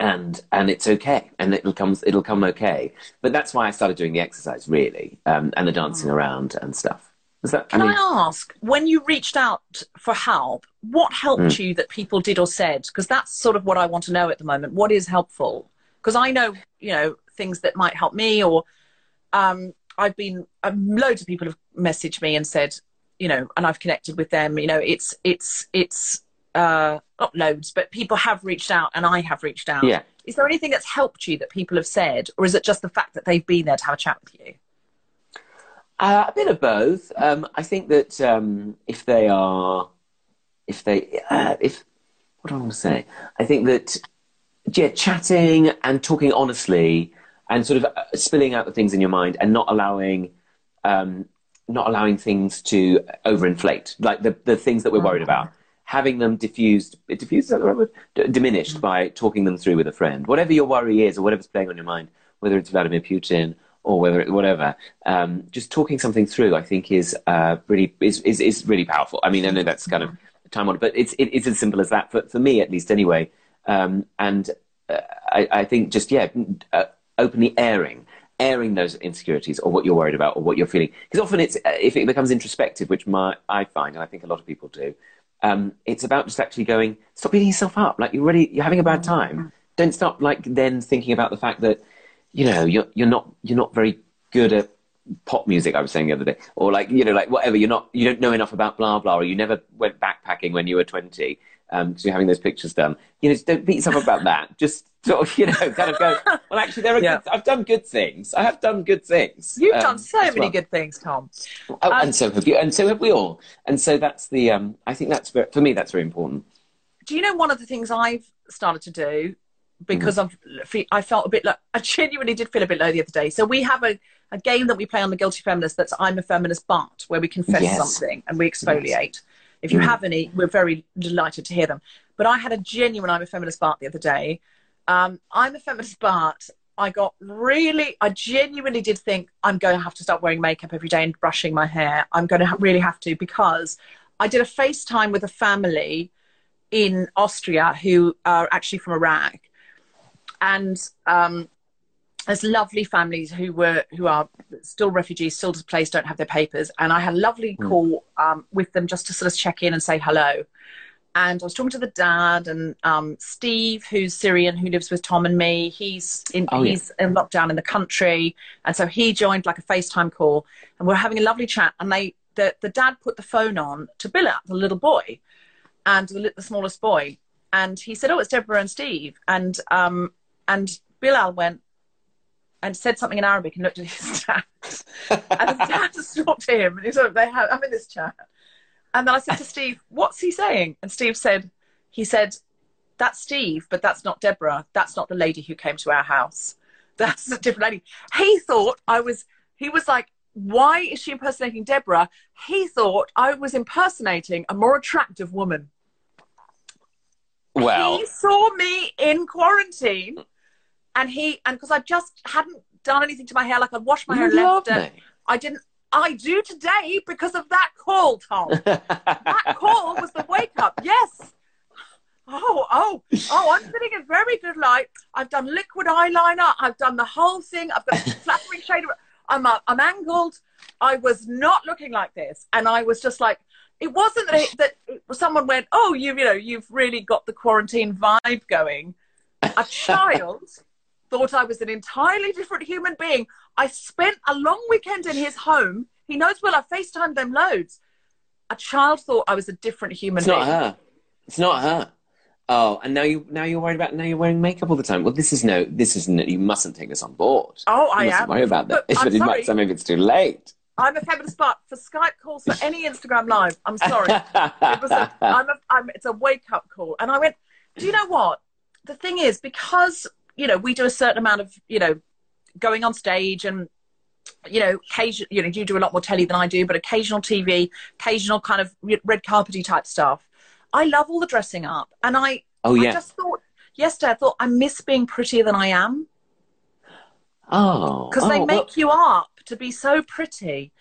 and and it's okay, and it'll come it'll come okay. But that's why I started doing the exercise, really, um, and the dancing around and stuff. That? Can I I, ask, when you reached out for help, what helped Mm. you that people did or said? Because that's sort of what I want to know at the moment. What is helpful? Because I know, you know, things that might help me, or um, I've been um, loads of people have messaged me and said, you know, and I've connected with them. You know, it's it's it's uh, not loads, but people have reached out, and I have reached out. Yeah. Is there anything that's helped you that people have said, or is it just the fact that they've been there to have a chat with you? Uh, a bit of both. Um, I think that um, if they are, if they, uh, if what do I want to say? I think that yeah, chatting and talking honestly and sort of uh, spilling out the things in your mind and not allowing, um, not allowing things to overinflate, like the the things that we're worried about. Having them diffused, diffused right? D- diminished by talking them through with a friend. Whatever your worry is, or whatever's playing on your mind, whether it's Vladimir Putin or whether it, whatever, um, just talking something through, I think, is uh, really is, is is really powerful. I mean, I know that's kind of time on, but it's it, it's as simple as that for for me, at least, anyway. Um, and uh, I, I think just yeah, uh, openly airing. Airing those insecurities, or what you're worried about, or what you're feeling, because often it's uh, if it becomes introspective, which my I find, and I think a lot of people do, um, it's about just actually going, stop beating yourself up. Like you're really, you're having a bad time. Don't stop like then thinking about the fact that, you know, you're, you're not, you're not very good at pop music. I was saying the other day, or like, you know, like whatever. You're not, you don't know enough about blah blah, or you never went backpacking when you were 20. Um, because you're having those pictures done. You know, don't beat yourself up about that. Just sort of, you know, kind of go. Well, actually, there are. Yeah. Good, I've done good things. I have done good things. You've um, done so many well. good things, Tom. Oh, Um, and so have you, and so have we all. And so that's the. Um, I think that's very, for me. That's very important. Do you know one of the things I've started to do because I've I felt a bit like I genuinely did feel a bit low the other day. So we have a, a game that we play on the Guilty Feminist that's I'm a feminist but where we confess Yes. something and we exfoliate. If you have any, we're very delighted to hear them. But I had a genuine I'm a feminist Bart the other day. Um, I'm a feminist Bart. I got really, I genuinely did think I'm going to have to start wearing makeup every day and brushing my hair. I'm going to ha- really have to because I did a FaceTime with a family in Austria who are actually from Iraq, and um, there's lovely families who were who are still refugees, still displaced, don't have their papers, and I had a lovely call um, with them just to sort of check in and say hello. And I was talking to the dad and um, Steve, who's Syrian, who lives with Tom and me. He's in Oh, yeah. he's in lockdown in the country, and so he joined like a FaceTime call, and we're having a lovely chat. And they the the dad put the phone on to Bilal, the little boy, and the, the smallest boy, and he said, "Oh, it's Deborah and Steve," and um and Bilal went and said something in Arabic and looked at his dad, and his dad to him, and he sort of they have I'm in this chat, and then I said to Steve, "What's he saying?" And Steve said, "He said." That's Steve, but that's not Deborah. That's not the lady who came to our house. That's a different lady. He thought I was, he was like, why is she impersonating Deborah? He thought I was impersonating a more attractive woman. Well, he saw me in quarantine and he, and because I just hadn't done anything to my hair, like I'd washed my hair you and love left it. I didn't, I do today because of that call, Tom. that call was the wake up. Yes. Oh, oh, oh, I'm sitting in very good light. I've done liquid eyeliner. I've done the whole thing. I've got a flattering shade I'm, uh, I'm angled. I was not looking like this. And I was just like, it wasn't that, it, that it, someone went, oh, you, you know, you've really got the quarantine vibe going. A child thought I was an entirely different human being. I spent a long weekend in his home. He knows well, I FaceTimed them loads. A child thought I was a different human It's being. not her. It's not her. Oh, and now you now you're worried about now you're wearing makeup all the time. Well, this is no, this isn't. You mustn't take this on board. Oh, I you mustn't am. worry about that. But But it might time maybe it's too late. I'm a feminist, but for Skype calls for any Instagram live, I'm sorry. It was a, I'm a, I'm, it's a wake up call. And I went, do you know what? The thing is, because, you know, we do a certain amount of, you know, going on stage and, you know, occasion, you know, you do a lot more telly than I do, but occasional TV, occasional kind of red carpety type stuff. I love all the dressing up. And I, Oh I yeah. just thought, yesterday, I thought I miss being prettier than I am Oh, because oh, they well, make you up to be so pretty.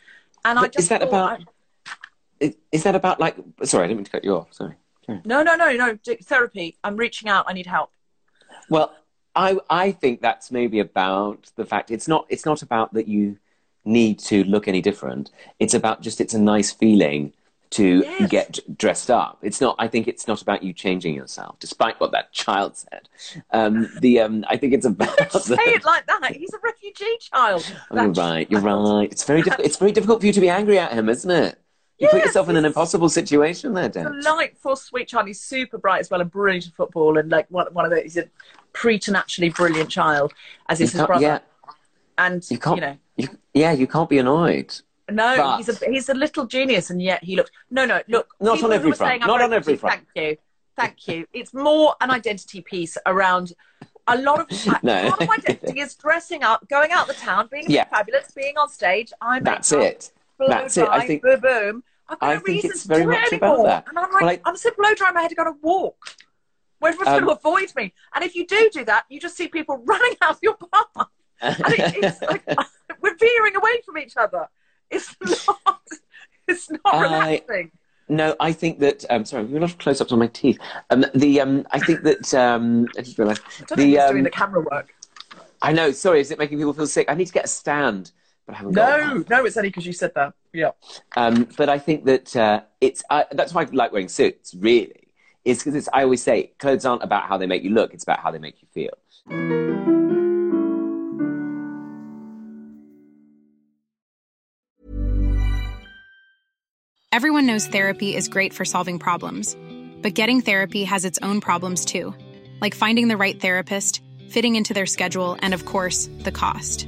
And I just is that about- I- is, that about like? Sorry, I didn't mean to cut you off. Sorry. No, no, no, no. Therapy. I'm reaching out. I need help. Well, I I think that's maybe about the fact it's not it's not about that you need to look any different. It's about just it's a nice feeling to Yes. get dressed up. It's not. I think it's not about you changing yourself, despite what that child said. Um, the um, I think it's about. Say the, it like that. He's a refugee child. Oh, you're right. You're right. It's very difficult. It's very difficult for you to be angry at him, isn't it? You put yourself in an impossible situation there, Deb. Delightful, sweet child. He's super bright as well and brilliant at football. And like one, one of the, he's a preternaturally brilliant child, as is his brother. yeah, And you can't. you know, you, yeah, you can't be annoyed. no, But- he's a he's a little genius, and yet he looks. No, no, look. Not on every front. saying Not on every front. Thank you, thank you. It's more an identity piece around. A lot of No. lot of identity is dressing up, going out the town, being Yeah. fabulous, being on stage. I'm That's it. Blow That's it. I think- boom, boom. I've got I no think reason it's to very do much it about that. And I'm like, Well, I- I'm so blow dry, my head to go to walk. Where everyone's Um, going to avoid me. And if you do do that, you just see people running out of your path. And it, it's like, we're veering away from each other. It's not, it's not I- relaxing. No, I think that. Um, sorry, we have a lot of close-ups on my teeth. Um, the um, I think that. Um, I just realised. The, um, doing the camera work. I know. Sorry, is it making people feel sick? I need to get a stand, but I haven't No, one. no, it's only because you said that. Yeah. Um, but I think that uh, it's. Uh, that's why I like wearing suits. Really, is because it's. I always say clothes aren't about how they make you look. It's about how they make you feel. Everyone knows therapy is great for solving problems, but getting therapy has its own problems too, like finding the right therapist, fitting into their schedule, and of course, the cost.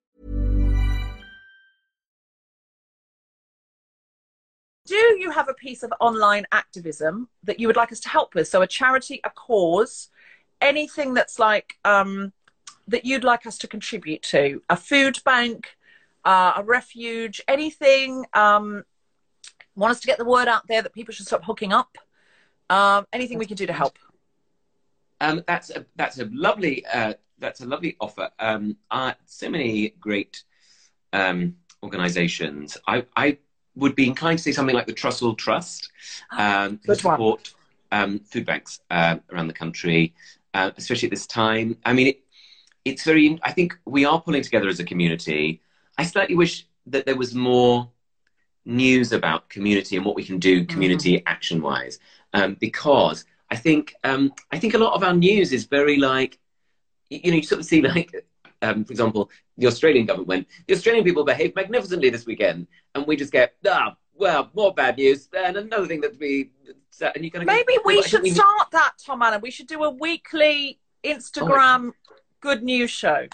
Do you have a piece of online activism that you would like us to help with? So a charity, a cause, anything that's like um, that you'd like us to contribute to, a food bank, uh, a refuge, anything. Um, want us to get the word out there that people should stop hooking up. Um, anything we can do to help. Um, that's a that's a lovely uh, that's a lovely offer. Um, uh, so many great um, organisations. I, I would be inclined to say something like the Trussell Trust, um, who support um, food banks uh, around the country, uh, especially at this time. I mean, it, it's very. I think we are pulling together as a community. I slightly wish that there was more news about community and what we can do community action wise, um, because I think um, I think a lot of our news is very like you know you sort of see like um, for example the Australian government the Australian people behaved magnificently this weekend and we just get ah well more bad news and another thing that we and you kind of go, Maybe we "Well, I think should need- start that, Tom Allen. We should do a weekly Instagram good news show.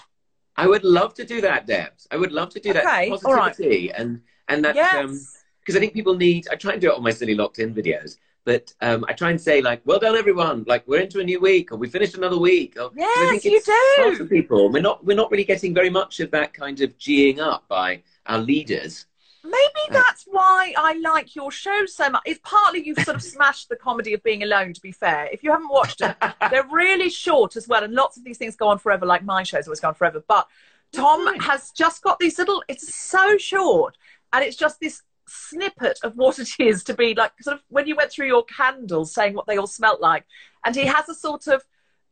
I would love to do that, Debs. I would love to do Okay, that all right. positivity and and that Yes. um because I think people need. I try and do it on my silly locked in videos, but um, I try and say like, "Well done, everyone! Like we're into a new week, or we finished another week." Or, 'cause I Yes, think you do. for people. We're not we're not really getting very much of that kind of geeing up by our leaders. Maybe that's why I like your show so much. It's partly you've sort of smashed the comedy of being alone, to be fair. If you haven't watched it, they're really short as well. And lots of these things go on forever, like my show's always gone forever. But Tom has just got these little, it's so short. And it's just this snippet of what it is to be like, sort of when you went through your candles saying what they all smelt like. And he has a sort of,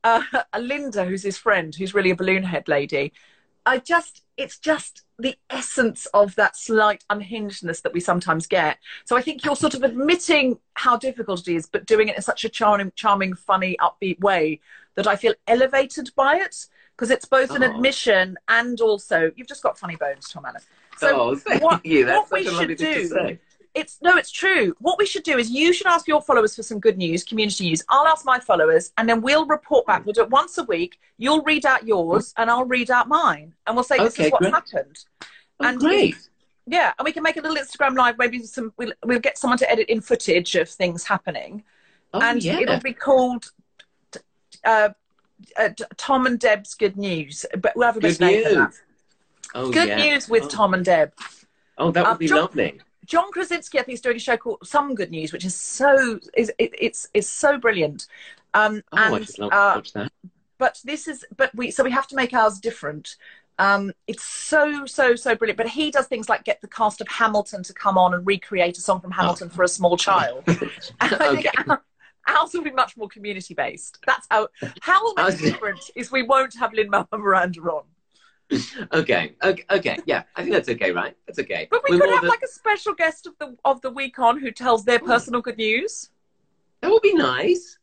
uh, a Linda, who's his friend, who's really a balloon head lady. I just, it's just the essence of that slight unhingedness that we sometimes get. So I think you're sort of admitting how difficult it is, but doing it in such a charming, charming, funny, upbeat way that I feel elevated by it because it's both an Oh. admission and also you've just got funny bones, Tom Allen. So oh, thank what, you. That's what we a lovely should thing to do say. it's no, it's true. What we should do is you should ask your followers for some good news, community news. I'll ask my followers, and then we'll report back. We'll do it once a week. You'll read out yours, and I'll read out mine, and we'll say this Okay, is what great. happened. Oh, and great. Yeah, and we can make a little Instagram live. Maybe some we'll, we'll get someone to edit in footage of things happening, Oh, and yeah. it'll be called uh, uh, Tom and Deb's Good News. But we'll have a Good name for that. Oh, Good yeah. news with oh. Tom and Deb. Oh, that would Um, be John- lovely. John Krasinski, I think, is doing a show called Some Good News, which is so is it, it's it's so brilliant. Um, Oh, I just love to uh, watch that. but this is but we so we have to make ours different. Um, it's so so so brilliant. But he does things like get the cast of Hamilton to come on and recreate a song from Hamilton for a small child. And I think Okay. ours will be much more community based. That's how how will make a difference is we won't have Lin Manuel Miranda on, Okay, okay, okay. Yeah, I think that's okay, right? That's okay. but we We're could have than- like a special guest of the of the week on who tells their personal good news. That would be nice.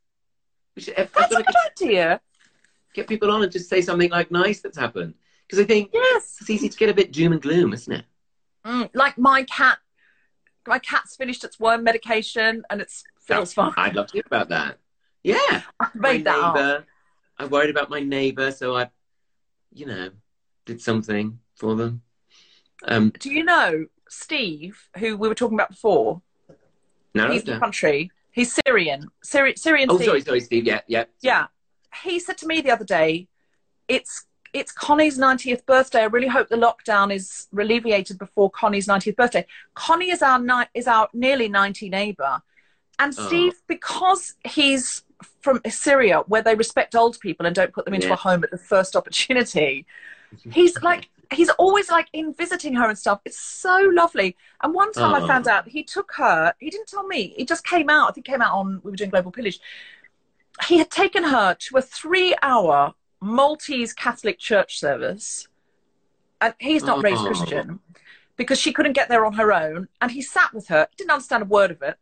We should That's a good could idea. get people on and just say something like nice that's happened. Because I think Yes. it's easy to get a bit doom and gloom, isn't it? Mm, like my cat, my cat's finished its worm medication and it's feels fine. I'd love to hear about that. Yeah. I made that my up. I worried about my neighbour, so I, you know, did something for them. Um, Do you know Steve, who we were talking about before? no, he's no. the country. He's Syrian. Syri- Syrian Oh, Steve. sorry, sorry, Steve. Yeah, yeah. Yeah. He said to me the other day, it's it's Connie's 90th birthday. I really hope the lockdown is alleviated before Connie's 90th birthday. Connie is our ni- is our nearly 90 neighbor. And Oh. Steve, because he's from Syria, where they respect old people and don't put them into Yeah. a home at the first opportunity, he's like he's always like in visiting her and stuff. It's so lovely. And one time Oh. I found out he took her. He didn't tell me. He just came out. I think it came out on we were doing Global Pillage. He had taken her to a three-hour Maltese Catholic church service, and he's not raised Oh. Christian because she couldn't get there on her own. And he sat with her. Didn't understand a word of it.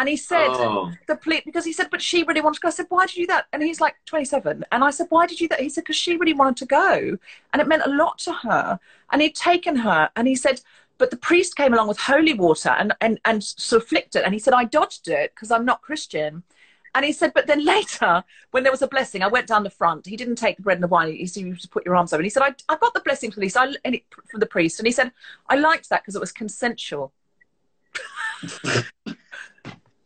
And he said, Oh. the police because he said, but she really wanted to go. I said, why did you do that? And he's like 27. And I said, why did you do that? He said, because she really wanted to go. And it meant a lot to her. And he'd taken her and he said, but the priest came along with holy water and, and, and sort of flicked it. And he said, I dodged it because I'm not Christian. And he said, but then later, when there was a blessing, I went down the front. He didn't take the bread and the wine. He said, you just put your arms over. And he said, I, I got the blessing from the, I, and it, from the priest. And he said, I liked that because it was consensual.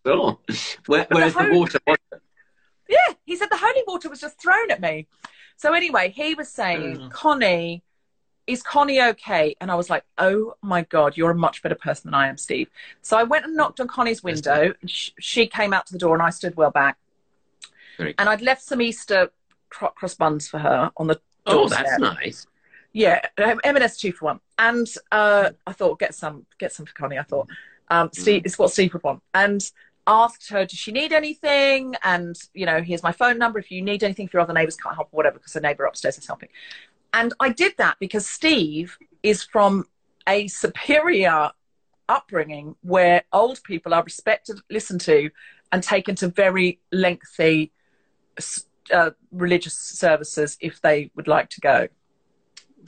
Sure. Where, whereas the whole- water Yeah, he said the holy water was just thrown at me. So anyway, he was saying, Mm. Connie, is Connie okay? And I was like, oh my God, you're a much better person than I am, Steve. So I went and knocked on Connie's window. And sh- she came out to the door and I stood well back. Very And I'd left some Easter cro- cross buns for her on the Oh, doorstep. that's nice. Yeah, M&S two for one. And uh, I thought, get some, get some for Connie. I thought, um, Steve, it's what Steve would want. And asked her, does she need anything? And you know, here's my phone number. If you need anything, if your other neighbours can't help or whatever, because the neighbour upstairs is helping. And I did that because Steve is from a superior upbringing where old people are respected, listened to, and taken to very lengthy uh, religious services if they would like to go.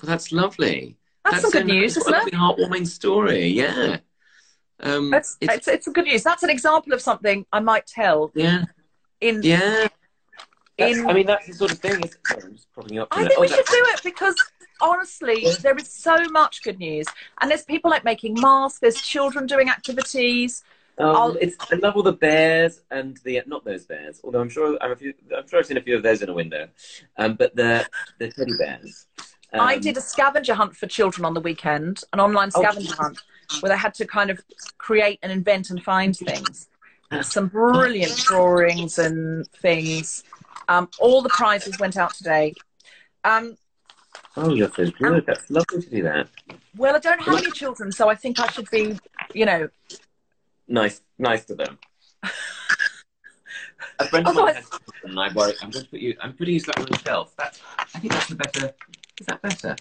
Well, that's lovely. That's some good a- news, that's isn't a it? lovely, heartwarming story. Yeah. Um, It's, it's, it's, a good news. That's an example of something I might tell yeah, in. yeah. That's- In- I mean, that's the sort of thing. Is, sorry, I'm just propping up. I think a we minute. should do it because honestly, there is so much good news, and there's people like making masks. There's children doing activities. Um, I'll- it's I love all the bears and the not those bears. Although I'm sure I'm a few. I'm sure I've seen a few of those in a window. Um, but the the teddy bears. Um, I did a scavenger hunt for children on the weekend, an online Oh. scavenger hunt, where they had to kind of create and invent and find things. Some brilliant drawings and things. Um, all the prizes went out today. Um, Oh, you're so good. That's lovely to do that. well, I don't have any children, so I think I should be, you know, Nice, nice to them. A friend of mine has children, and I worry. I'm going to put you. I'm putting you on the shelf. That's. I think that's the better. Is that better?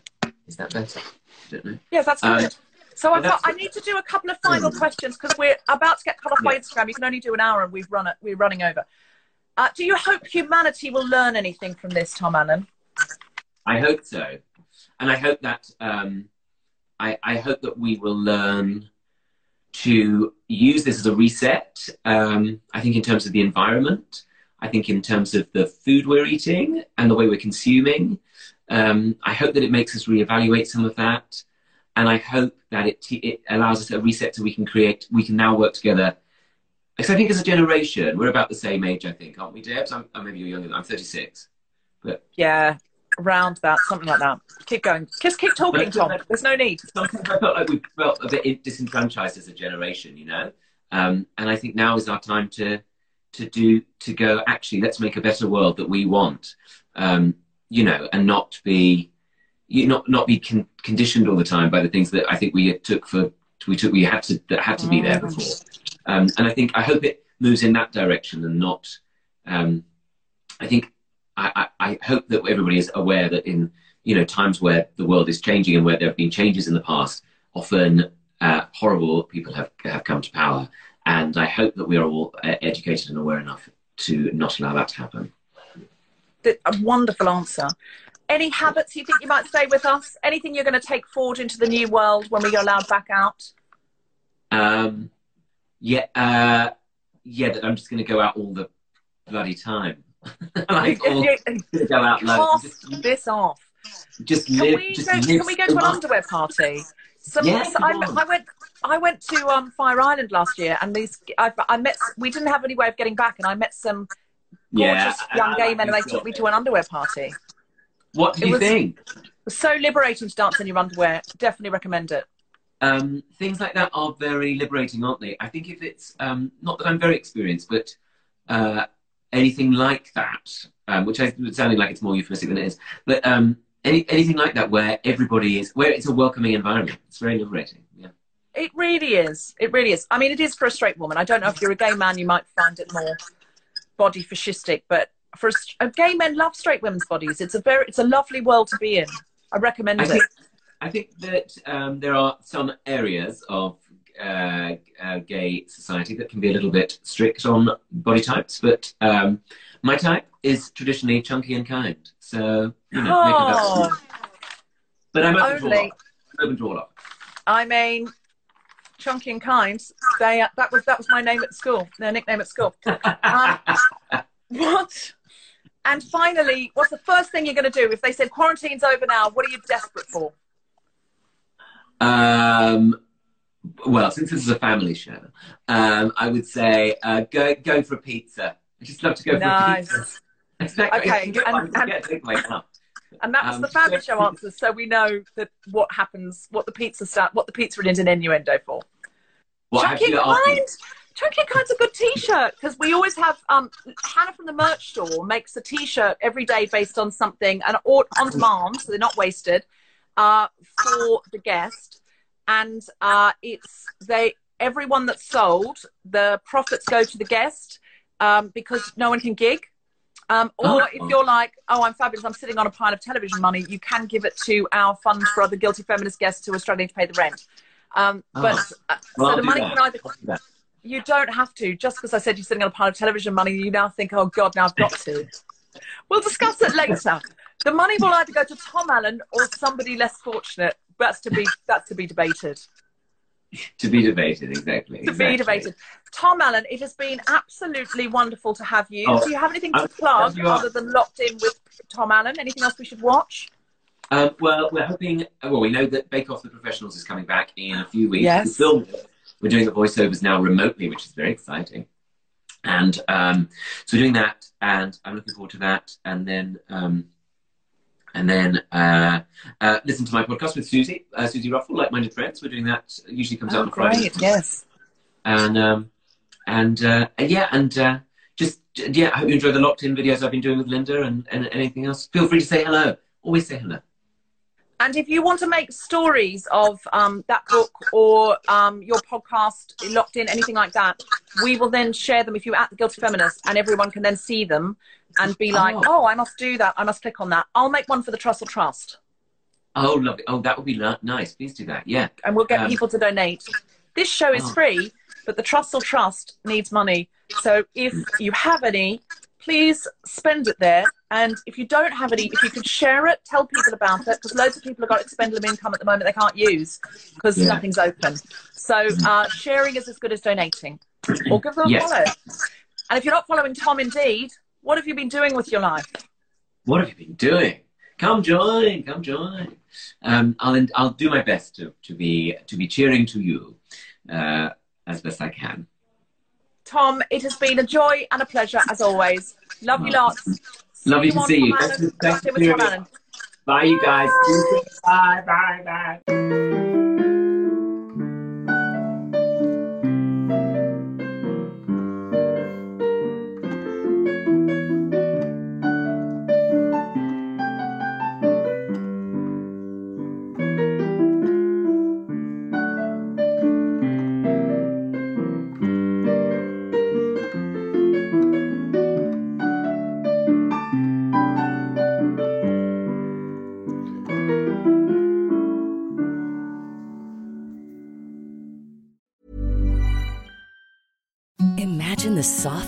Is that better? I don't know. Yes, that's Um, good. So I've got, I need to do a couple of final questions because we're about to get cut off by. Instagram. You can only do an hour and we've run it, we're running over. Uh, do you hope humanity will learn anything from this, Tom Allen? I hope so, and I hope that um, I, I hope that we will learn to use this as a reset. Um, I think in terms of the environment, I think in terms of the food we're eating and the way we're consuming. Um, I hope that it makes us reevaluate some of that, and I hope that it it allows us a reset so we can create. We can now work together. Because I think as a generation, we're about the same age. I think, aren't we, Debs? I'm, oh, maybe you're younger. than I'm 36. But Yeah, around that, something like that. Keep going. Just keep talking, Tom. There's no need. sometimes I felt like we felt a bit disenfranchised as a generation, you know. Um, and I think now is our time to to do to go. Actually, let's make a better world that we want, um, you know, and not be you not not be con- conditioned all the time by the things that I think we took for we took we had to that had to be there before. Um, and I think I hope it moves in that direction and not. Um, I think I, I, I hope that everybody is aware that in you know times where the world is changing and where there have been changes in the past, often uh, horrible people have have come to power, and I hope that we are all uh, educated and aware enough to not allow that to happen. A wonderful answer. Any habits you think you might stay with us? Anything you're going to take forward into the new world when we're allowed back out? Um, yeah, uh, yeah. That I'm just going to go out all the bloody time. like, all, go out loads. Just, this off. Just can live. We just go, live can we go to an underwear party? Some, yes, I, I, went. I went to um, Fire Island last year, and these I, I, met. We didn't have any way of getting back, and I met some gorgeous yeah, young gay men, and they took me to an underwear party. What do you think? So liberating to dance in your underwear. Definitely recommend it. Um, things like that are very liberating, aren't they? I think if it's um, not that I'm very experienced, but uh, anything like that, um, which is sounding like it's more euphemistic than it is, but um, any, anything like that where everybody is, where it's a welcoming environment, it's very liberating. Yeah. It really is. It really is. I mean, it is for a straight woman. I don't know if you're a gay man, you might find it more body fascistic, but for a, gay men love straight women's bodies. It's a very, it's a lovely world to be in. I recommend I it. think, I think that um, there are some areas of uh, uh, gay society that can be a little bit strict on body types, but um, my type is traditionally chunky and kind. So, you know, oh. But I'm open, only, to open to all of I mean, chunky and kind. They, uh, that was that was my name at school. Their nickname at school. Um, what? And finally, what's the first thing you're going to do if they said quarantine's over now? What are you desperate for? Um, well, since this is a family show, um, I would say uh, go go for a pizza. I just love to go nice. for a pizza. Exactly. Okay, and, and, and that was Um, the family show answer, so we know that what happens, what the pizza start, what the pizza is an innuendo for. What, Chunky actually, I'll- Chunky Kind's a good T-shirt because we always have um, Hannah from the merch store makes a T-shirt every day based on something and or, on demand, so they're not wasted uh, for the guest, and uh, it's they everyone that's sold the profits go to the guest um, because no one can gig. Um, or Oh. if you're like, oh, I'm fabulous, I'm sitting on a pile of television money, you can give it to our fund for other guilty feminist guests who are struggling to pay the rent. Um, but Oh. uh, Well, so the money that. can either I'll do that. You don't have to. Just because I said you're sitting on a pile of television money, you now think, oh God, now I've got to. we'll discuss it later. The money will either go to Tom Allen or somebody less fortunate. That's to be that's to be debated. To be debated, exactly. To be debated. Tom Allen, it has been absolutely wonderful to have you. Oh, Do you have anything to plug are- other than locked in with Tom Allen? Anything else we should watch? Um, well, we're hoping. Well, we know that Bake Off the Professionals is coming back in a few weeks. Yes. We filmed it. We're doing the voiceovers now remotely, which is very exciting. And um, so we're doing that, and I'm looking forward to that. And then, um, and then uh, uh, listen to my podcast with Suzi, uh, Suzi Ruffell, Like Minded Friends. We're doing that. It usually comes out on Friday. Oh, Yes. And um, and, uh, yeah, and uh, just yeah, I hope you enjoy the locked in videos I've been doing with Linda and, and anything else. Feel free to say hello. Always say hello. And if you want to make stories of um, that book or um, your podcast, Locked In, anything like that, we will then share them if you're at the Guilty Feminist and everyone can then see them and be like, Oh. oh, I must do that. I must click on that. I'll make one for the Trussell Trust Oh, lovely. Oh, that would be nice. Please do that. Yeah. and we'll get Um, people to donate. This show is Oh. free, but the Trussell Trust needs money. So if you have any, please spend it there. And if you don't have any, if you could share it, tell people about it, because loads of people have got expendable income at the moment they can't use because Yeah. nothing's open. So uh, sharing is as good as donating. Or give them a Yes. follow. And if you're not following Tom Indeed, what have you been doing with your life? What have you been doing? Come join. Come join. Um, I'll I'll do my best to, to be to be cheering to you uh, as best I can. Tom, it has been a joy and a pleasure as always. Love you lots. Lovely to on see you. Tom Thanks Allen. for- thanks Locked in for with Tom hearing Allen. Bye, you guys. Bye. Bye. Bye.